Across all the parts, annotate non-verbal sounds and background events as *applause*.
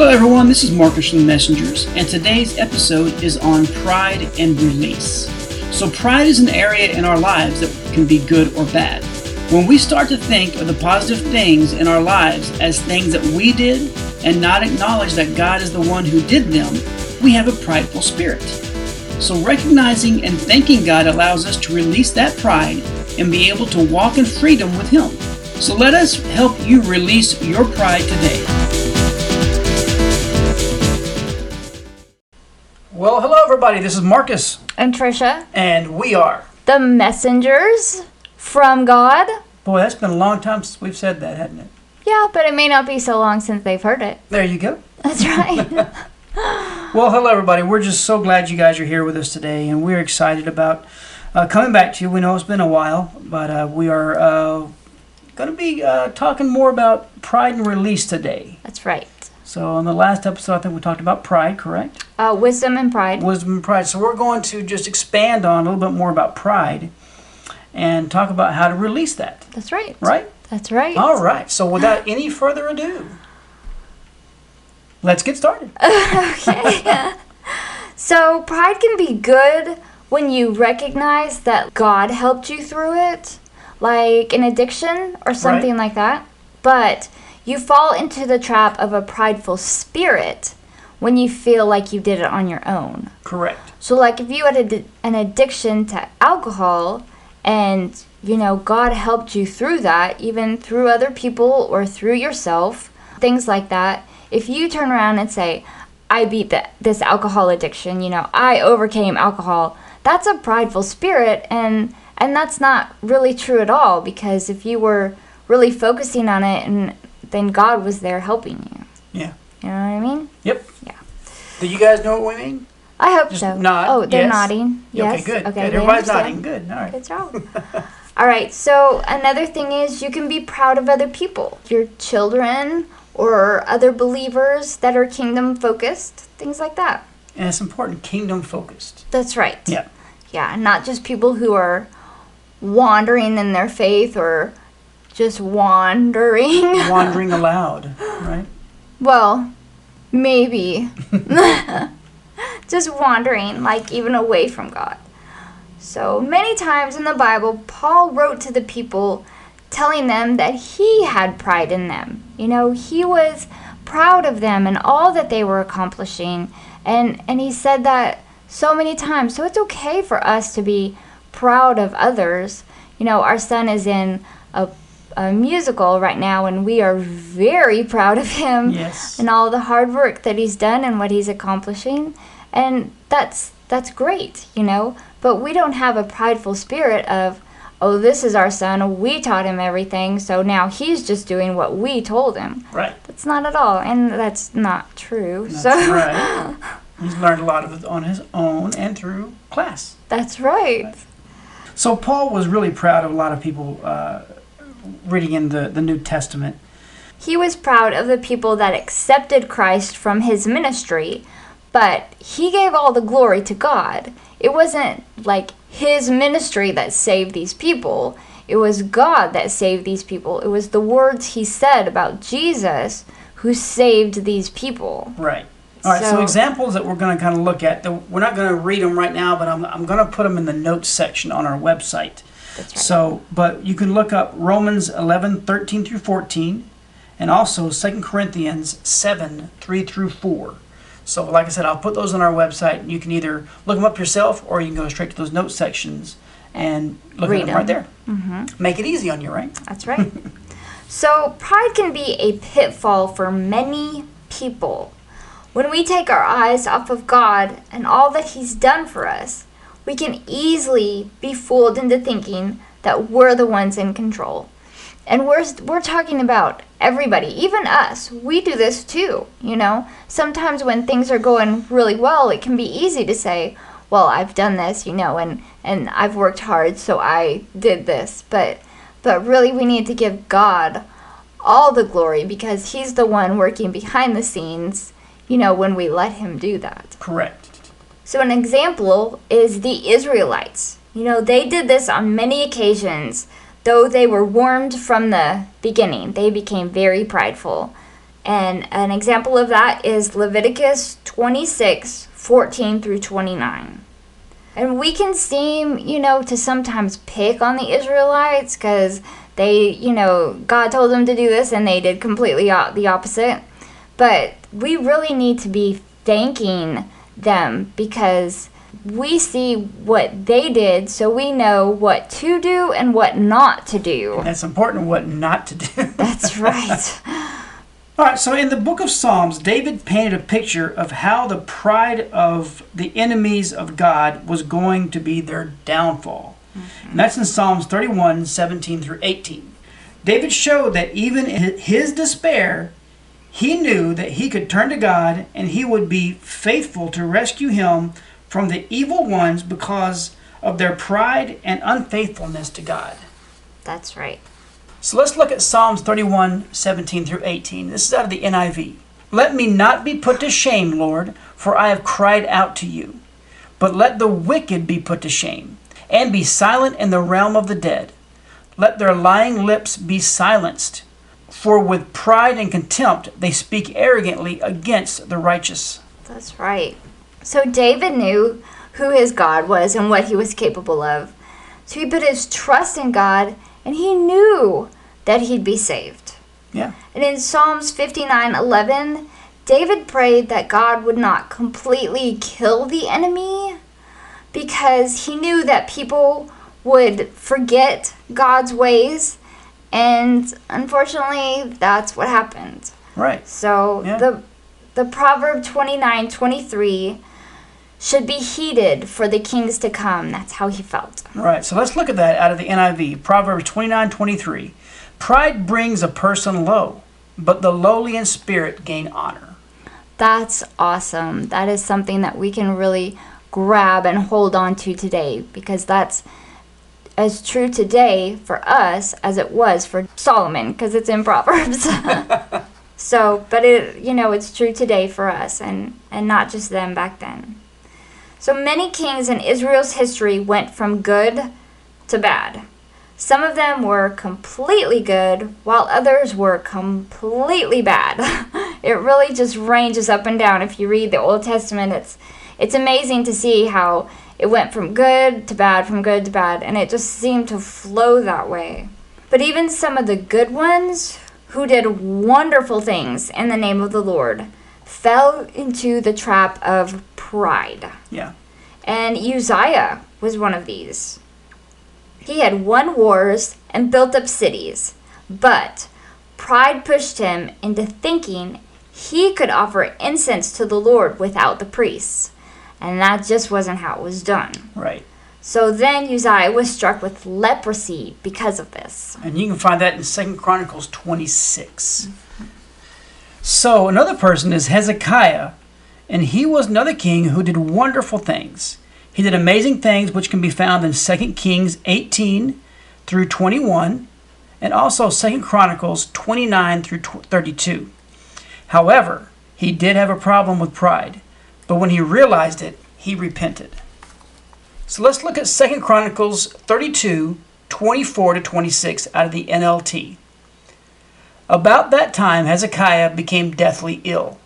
Hello, everyone. This is Marcus from the Messengers, and today's episode is on pride and release. So, pride is an area in our lives that can be good or bad. When we start to think of the positive things in our lives as things that we did and not acknowledge that God is the one who did them, we have a prideful spirit. So, recognizing and thanking God allows us to release that pride and be able to walk in freedom with Him. So, let us help you release your pride today. Well, hello, everybody. This is Marcus, and Trisha, and we are the messengers from God. Boy, that's been a long time since we've said that, hasn't it? Yeah, but it may not be so long since they've heard it. There you go. That's right. *laughs* *laughs* well, hello, everybody. We're just so glad you guys are here with us today, and we're excited about uh, coming back to you. We know it's been a while, but uh, we are uh, going to be uh, talking more about pride and release today. That's right. So, on the last episode, I think we talked about pride, correct? Uh, wisdom and pride. Wisdom and pride. So, we're going to just expand on a little bit more about pride and talk about how to release that. That's right. Right? That's right. All right. So, without *laughs* any further ado, let's get started. *laughs* okay. so, pride can be good when you recognize that God helped you through it, like an addiction or something right. like that. But you fall into the trap of a prideful spirit when you feel like you did it on your own. Correct. So, like if you had a, an addiction to alcohol and, you know, God helped you through that, even through other people or through yourself, things like that, if you turn around and say, I beat the, this alcohol addiction, you know, I overcame alcohol, that's a prideful spirit and and that's not really true at all because if you were really focusing on it and then God was there helping you. Yeah. You know what I mean? Yep. Yeah. Do you guys know what we mean? I hope Just so. Nod. Oh, they're yes. nodding. Yes. Okay, good. Okay, good. Everybody's nodding. Good. All right. Good job. *laughs* All right. So another thing is you can be proud of other people, your children or other believers that are kingdom focused, things like that. And it's important, kingdom focused. That's right. Yeah. Yeah, not just people who are wandering in their faith or just wandering. *laughs* wandering aloud, right? Well, maybe. *laughs* just wandering, like even away from God. So many times in the Bible, Paul wrote to the people telling them that he had pride in them. You know, he was proud of them and all that they were accomplishing. And, and he said that so many times. So it's okay for us to be proud of others. You know, our son is in a a musical right now, and we are very proud of him yes. and all the hard work that he's done and what he's accomplishing, and that's that's great, you know. But we don't have a prideful spirit of, oh, this is our son, we taught him everything, so now he's just doing what we told him. Right. That's not at all, and that's not true. That's so. right. *laughs* He's learned a lot of it on his own and through class. That's right. So Paul was really proud of a lot of people. Uh, reading in the, the New Testament. He was proud of the people that accepted Christ from his ministry, but he gave all the glory to God. It wasn't like his ministry that saved these people, it was God that saved these people. It was the words he said about Jesus who saved these people. Right. All right, so, so examples that we're going to kind of look at, we're not going to read them right now, but I'm, I'm going to put them in the notes section on our website. Right. So, but you can look up Romans 11, 13 through 14, and also 2 Corinthians 7, 3 through 4. So, like I said, I'll put those on our website. You can either look them up yourself or you can go straight to those note sections and look Read at them, them. right there. Mm-hmm. Make it easy on you, right? That's right. so, pride can be a pitfall for many people. When we take our eyes off of God and all that He's done for us, we can easily be fooled into thinking that we're the ones in control. And we're, we're talking about everybody, even us. We do this too, you know? Sometimes when things are going really well, it can be easy to say, well, I've done this, you know, and, and I've worked hard, so I did this. But, but really, we need to give God all the glory because He's the one working behind the scenes, you know, when we let Him do that. Correct. So, an example is the Israelites. You know, they did this on many occasions. Though they were warned from the beginning, they became very prideful And an example of that is Leviticus 26 14 through 29. And we can seem, you know, to sometimes pick on the Israelites because they, you know, God told them to do this and they did completely the opposite. But we really need to be thanking them because we see what they did so we know what to do and what not to do. And it's important what not to do. That's *laughs* right. All right, so in the book of Psalms, David painted a picture of how the pride of the enemies of God was going to be their downfall. Mm-hmm. And that's in Psalms 31 17 through 18. David showed that even in his despair, he knew that he could turn to God and he would be faithful to rescue him from the evil ones because of their pride and unfaithfulness to God. That's right. So let's look at Psalms 31 17 through 18. This is out of the NIV. Let me not be put to shame, Lord, for I have cried out to you. But let the wicked be put to shame, and be silent in the realm of the dead. Let their lying lips be silenced, for with pride and contempt they speak arrogantly against the righteous. That's right. So David knew who his God was and what he was capable of. So he put his trust in God and he knew that he'd be saved. Yeah. And in Psalms 59:11, David prayed that God would not completely kill the enemy because he knew that people would forget God's ways and unfortunately that's what happened. Right. So yeah. the the Proverb 29:23 should be heeded for the kings to come. That's how he felt. Right. So let's look at that out of the NIV. Proverbs 29:23. Pride brings a person low, but the lowly in spirit gain honor. That's awesome. That is something that we can really grab and hold on to today because that's as true today for us as it was for Solomon because it's in Proverbs. *laughs* so, but it you know, it's true today for us and and not just them back then. So many kings in Israel's history went from good to bad. Some of them were completely good, while others were completely bad. *laughs* it really just ranges up and down. If you read the Old Testament, it's it's amazing to see how it went from good to bad, from good to bad, and it just seemed to flow that way. But even some of the good ones who did wonderful things in the name of the Lord fell into the trap of pride. Yeah. And Uzziah was one of these. He had won wars and built up cities, but pride pushed him into thinking he could offer incense to the Lord without the priests. And that just wasn't how it was done. Right. So then Uzziah was struck with leprosy because of this. And you can find that in Second Chronicles 26. So another person is Hezekiah, and he was another king who did wonderful things. He did amazing things which can be found in 2 Kings 18 through 21 and also 2 Chronicles 29 through 32. However, he did have a problem with pride, but when he realized it, he repented. So let's look at 2 Chronicles 32 24 to 26 out of the NLT. About that time, Hezekiah became deathly ill.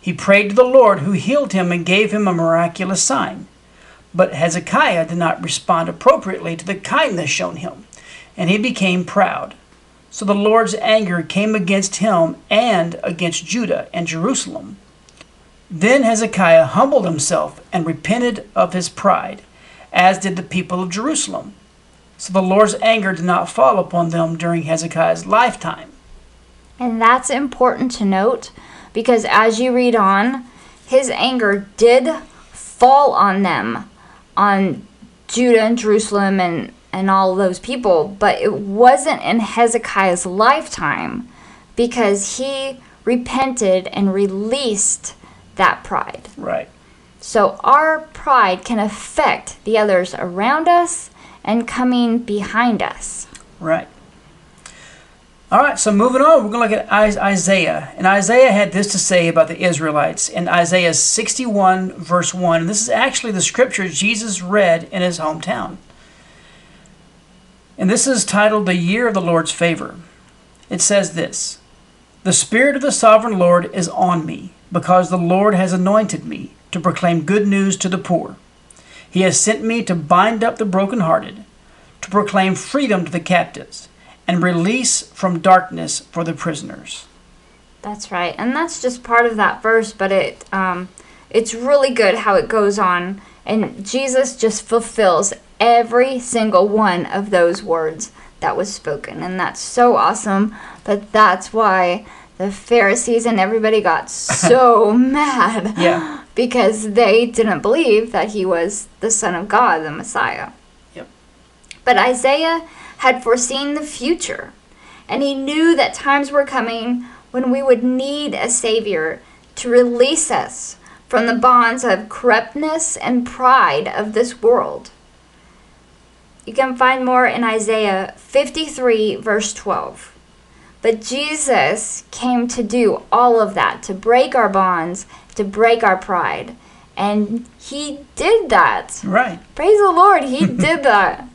He prayed to the Lord, who healed him and gave him a miraculous sign. But Hezekiah did not respond appropriately to the kindness shown him, and he became proud. So the Lord's anger came against him and against Judah and Jerusalem. Then Hezekiah humbled himself and repented of his pride, as did the people of Jerusalem. So the Lord's anger did not fall upon them during Hezekiah's lifetime. And that's important to note because as you read on, his anger did fall on them, on Judah and Jerusalem and, and all those people, but it wasn't in Hezekiah's lifetime because he repented and released that pride. Right. So our pride can affect the others around us and coming behind us. Right. All right, so moving on, we're going to look at Isaiah. And Isaiah had this to say about the Israelites in Isaiah 61, verse 1. And this is actually the scripture Jesus read in his hometown. And this is titled The Year of the Lord's Favor. It says this The Spirit of the Sovereign Lord is on me, because the Lord has anointed me to proclaim good news to the poor. He has sent me to bind up the brokenhearted, to proclaim freedom to the captives, and release from darkness for the prisoners. That's right, and that's just part of that verse, but it um, it's really good how it goes on, and Jesus just fulfills every single one of those words that was spoken, and that's so awesome. But that's why the Pharisees and everybody got *laughs* so mad, Yeah. because they didn't believe that he was the Son of God, the Messiah. Yep. But Isaiah had foreseen the future, and he knew that times were coming when we would need a Savior to release us from the bonds of corruptness and pride of this world. You can find more in Isaiah 53, verse 12. But Jesus came to do all of that, to break our bonds, to break our pride. And he did that. Right. Praise the Lord, he *laughs* did that.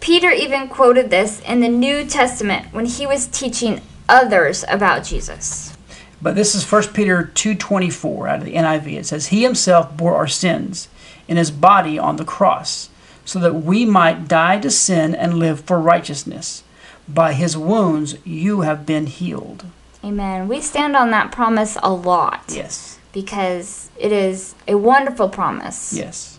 Peter even quoted this in the New Testament when he was teaching others about Jesus. But this is 1 Peter 2:24 out of the NIV. It says, "He himself bore our sins in his body on the cross, so that we might die to sin and live for righteousness. By his wounds you have been healed." Amen. We stand on that promise a lot Yes. because it is a wonderful promise. Yes.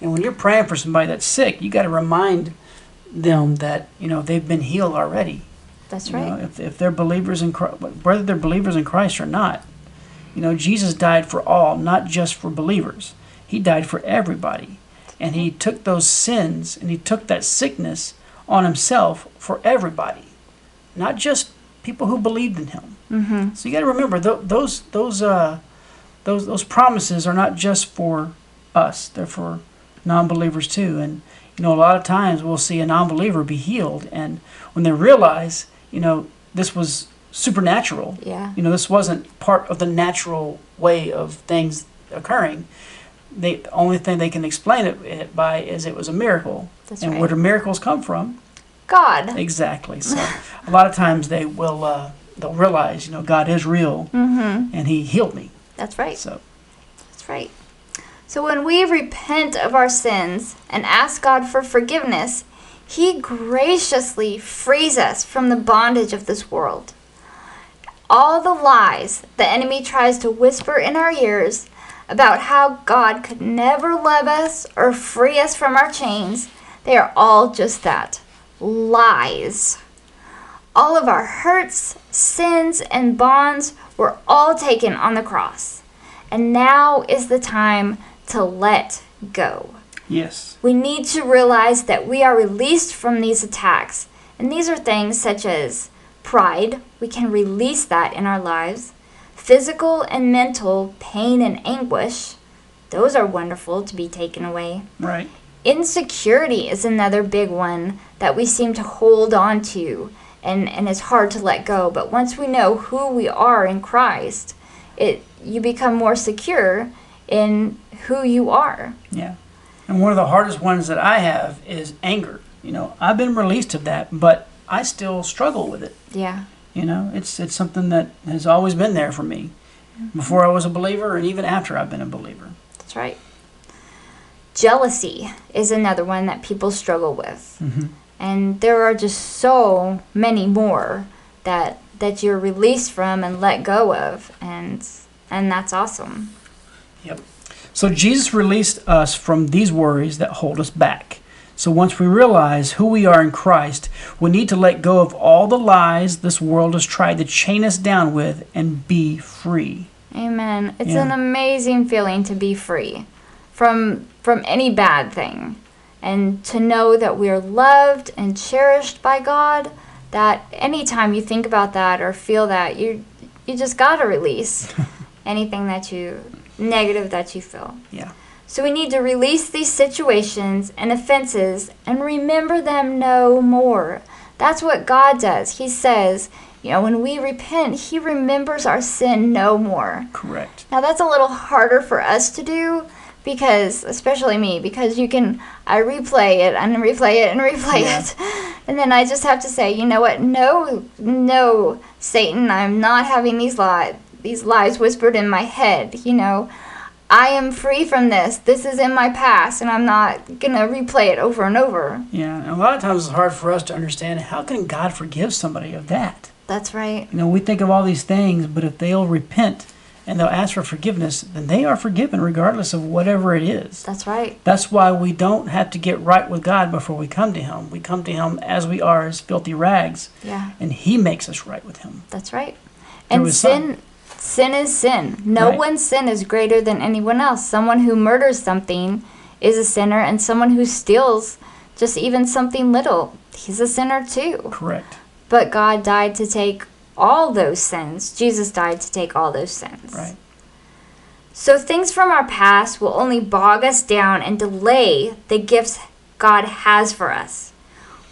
And when you're praying for somebody that's sick, you got to remind them that, you know, they've been healed already. That's You know, right. if, if they're believers in Christ, whether they're believers in Christ or not, you know, Jesus died for all, not just for believers. He died for everybody. And he took those sins and he took that sickness on himself for everybody, not just people who believed in him. Mm-hmm. So you got to remember th- those those uh, those those promises are not just for us; they're for non-believers too. And you know, a lot of times we'll see a non-believer be healed, and when they realize, you know, this was supernatural. Yeah. You know, this wasn't part of the natural way of things occurring. They, the only thing they can explain it, it by is it was a miracle. That's and right. where do miracles come from? God. Exactly. So *laughs* a lot of times they will uh, they'll realize, you know, God is real Mm-hmm. and He healed me. That's right. So That's right. So when we repent of our sins and ask God for forgiveness, He graciously frees us from the bondage of this world. All the lies the enemy tries to whisper in our ears about how God could never love us or free us from our chains, they are all just that lies. All of our hurts, sins, and bonds were all taken on the cross. And now is the time to let go. yes, We need to realize that we are released from these attacks. And these are things such as pride, we can release that in our lives, physical and mental pain and anguish, those are wonderful to be taken away. right. Insecurity is another big one that we seem to hold on to and, and is hard to let go. But once we know who we are in Christ, it you become more secure in who you are. Yeah. And one of the hardest ones that I have is anger. You know, I've been released of that, but I still struggle with it. Yeah. You know, it's it's something that has always been there for me before I was a believer and even after I've been a believer. That's right. Jealousy is another one that people struggle with. Mhm. And there are just so many more that that you're released from and let go of and and that's awesome. Yep. So Jesus released us from these worries that hold us back. So once we realize who we are in Christ, we need to let go of all the lies this world has tried to chain us down with and be free. Amen. It's Yeah. an amazing feeling to be free from from any bad thing and to know that we are loved and cherished by God. That anytime you think about that or feel that, you you just gotta release *laughs* anything that you negative that you feel. Yeah. So we need to release these situations and offenses and remember them no more. That's what God does. He says, you know, when we repent, He remembers our sin no more. Correct. Now that's a little harder for us to do because especially me because you can I replay it and replay it and replay Yeah. it and then I just have to say you know what no no Satan I'm not having these lies these lies whispered in my head you know I am free from this this is in my past and I'm not gonna replay it over and over Yeah, and a lot of times it's hard for us to understand how can God forgive somebody of that? that's right You know, we think of all these things, but if they'll repent and they'll ask for forgiveness, then they are forgiven regardless of whatever it is. that's right That's why we don't have to get right with God before we come to Him. We come to Him as we are, as filthy rags, yeah and He makes us right with Him. That's right. And his son. Sin is sin. No Right. one's sin is greater than anyone else. Someone who murders something is a sinner and someone who steals just even something little, he's a sinner too. Correct. But God died to take all those sins. Jesus died to take all those sins. Right. So things from our past will only bog us down and delay the gifts God has for us.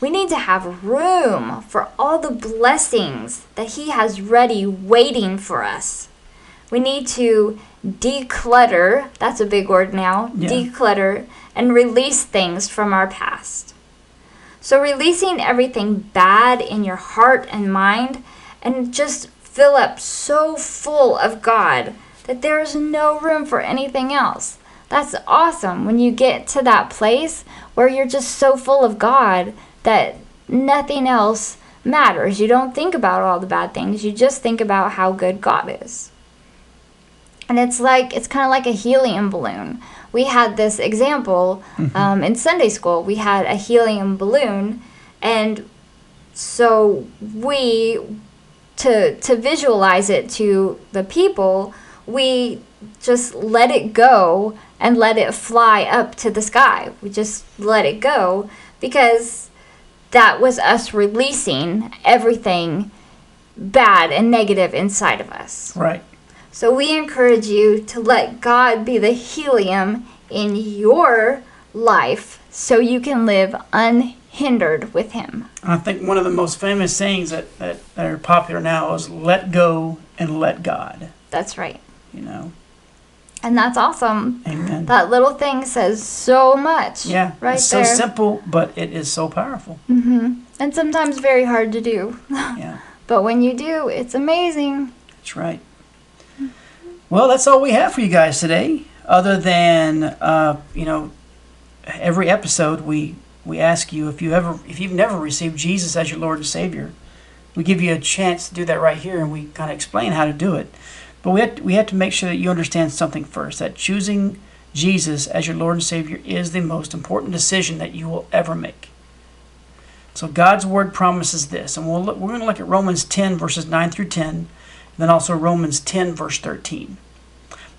We need to have room for all the blessings that He has ready waiting for us. We need to declutter, that's a big word now, Yeah. declutter and release things from our past. So, releasing everything bad in your heart and mind and just fill up so full of God that there is no room for anything else. That's awesome when you get to that place where you're just so full of God that nothing else matters. You don't think about all the bad things, you just think about how good God is. And it's like, it's kind of like a helium balloon. We had this example um, in Sunday school. We had a helium balloon, and so we to to visualize it to the people we just let it go and let it fly up to the sky we just let it go because that was us releasing everything bad and negative inside of us Right. so we encourage you to let God be the helium in your life so you can live unhindered with him I think one of the most famous sayings that, that, that are popular now is let go and let God. that's right You know. And that's awesome Amen. That little thing says so much. yeah. Right it's so there. simple, but it is so powerful. hmm And sometimes very hard to do. Yeah. *laughs* But when you do, it's amazing. That's right. Well, that's all we have for you guys today. Other than uh, you know, every episode we we ask you if you ever if you've never received Jesus as your Lord and Savior, we give you a chance to do that right here, and we kind of explain how to do it. But we have to, we to make sure that you understand something first. That choosing Jesus as your Lord and Savior is the most important decision that you will ever make. So God's word promises this, and we'll look, we're going to look at Romans 10 verses 9 through 10, and then also Romans 10 verse 13.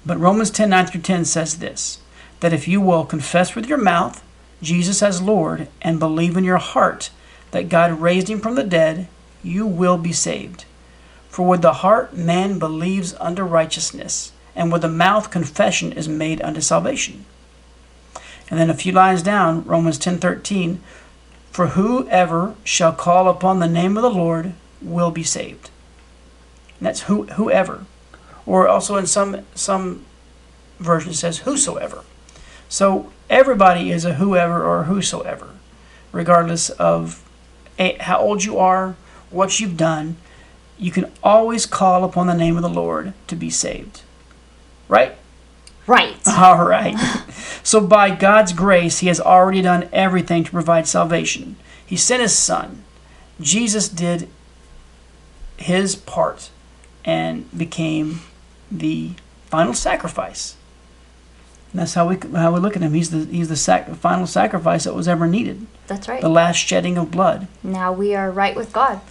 But Romans 10 9 through 10 says this: that if you will confess with your mouth Jesus as Lord and believe in your heart that God raised him from the dead, you will be saved. For with the heart man believes unto righteousness, and with the mouth confession is made unto salvation. And then a few lines down, Romans 10:13, for whoever shall call upon the name of the Lord will be saved. And that's who whoever. Or also in some some version says whosoever. So everybody is a whoever or whosoever, regardless of a, how old you are, what you've done. You can always call upon the name of the Lord to be saved. Right? Right. *laughs* All right. So by God's grace, He has already done everything to provide salvation. He sent His Son. Jesus did His part and became the final sacrifice. And that's how we how we look at Him. He's the He's the sac- final sacrifice that was ever needed. That's right. The last shedding of blood. Now we are right with God.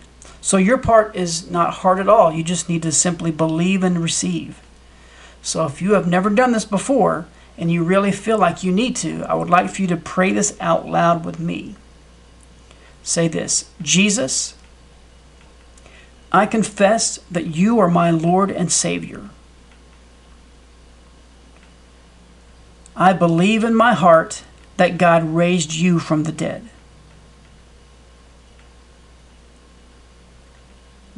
So your part is not hard at all. You just need to simply believe and receive. So if you have never done this before and you really feel like you need to, I would like for you to pray this out loud with me. Say this Jesus, I confess that you are my Lord and Savior. I believe in my heart that God raised you from the dead.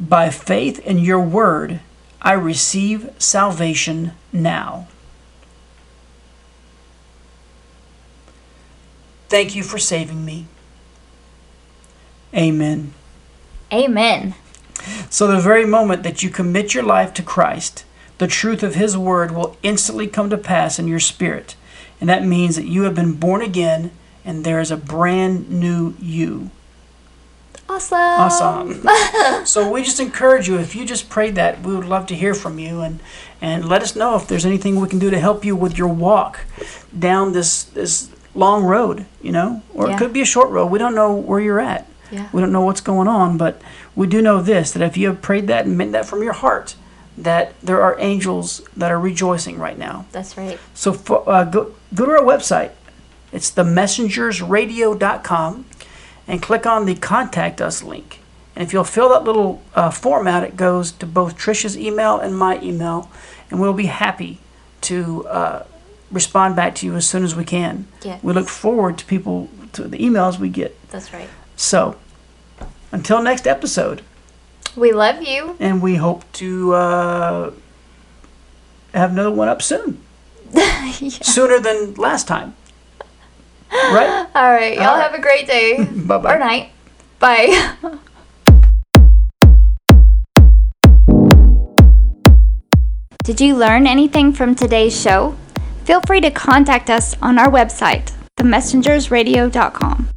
By faith in your word, I receive salvation now. Thank you for saving me. Amen. Amen. So, the very moment that you commit your life to Christ, the truth of His Word will instantly come to pass in your spirit. And that means that you have been born again and there is a brand new you. Awesome. Awesome. *laughs* so we just encourage you if you just prayed that, we would love to hear from you and and let us know if there's anything we can do to help you with your walk down this this long road, you know? Or Yeah. it could be a short road. We don't know where you're at. Yeah. We don't know what's going on, but we do know this that if you have prayed that and meant that from your heart, that there are angels that are rejoicing right now. That's right. So for, uh, go, go to our website. It's themessengersradio.com and click on the contact us link. And if you'll fill that little uh, form out, it goes to both Trisha's email and my email, and we'll be happy to uh, respond back to you as soon as we can. Yeah. We look forward to people to the emails we get. That's right. So until next episode, We love you. and we hope to uh, have another one up soon, *laughs* sooner than last time. Right? All right. Y'all All right. have a great day *laughs* Bye-bye. or night. Bye. *laughs* Did you learn anything from today's show? Feel free to contact us on our website, themessengersradio.com.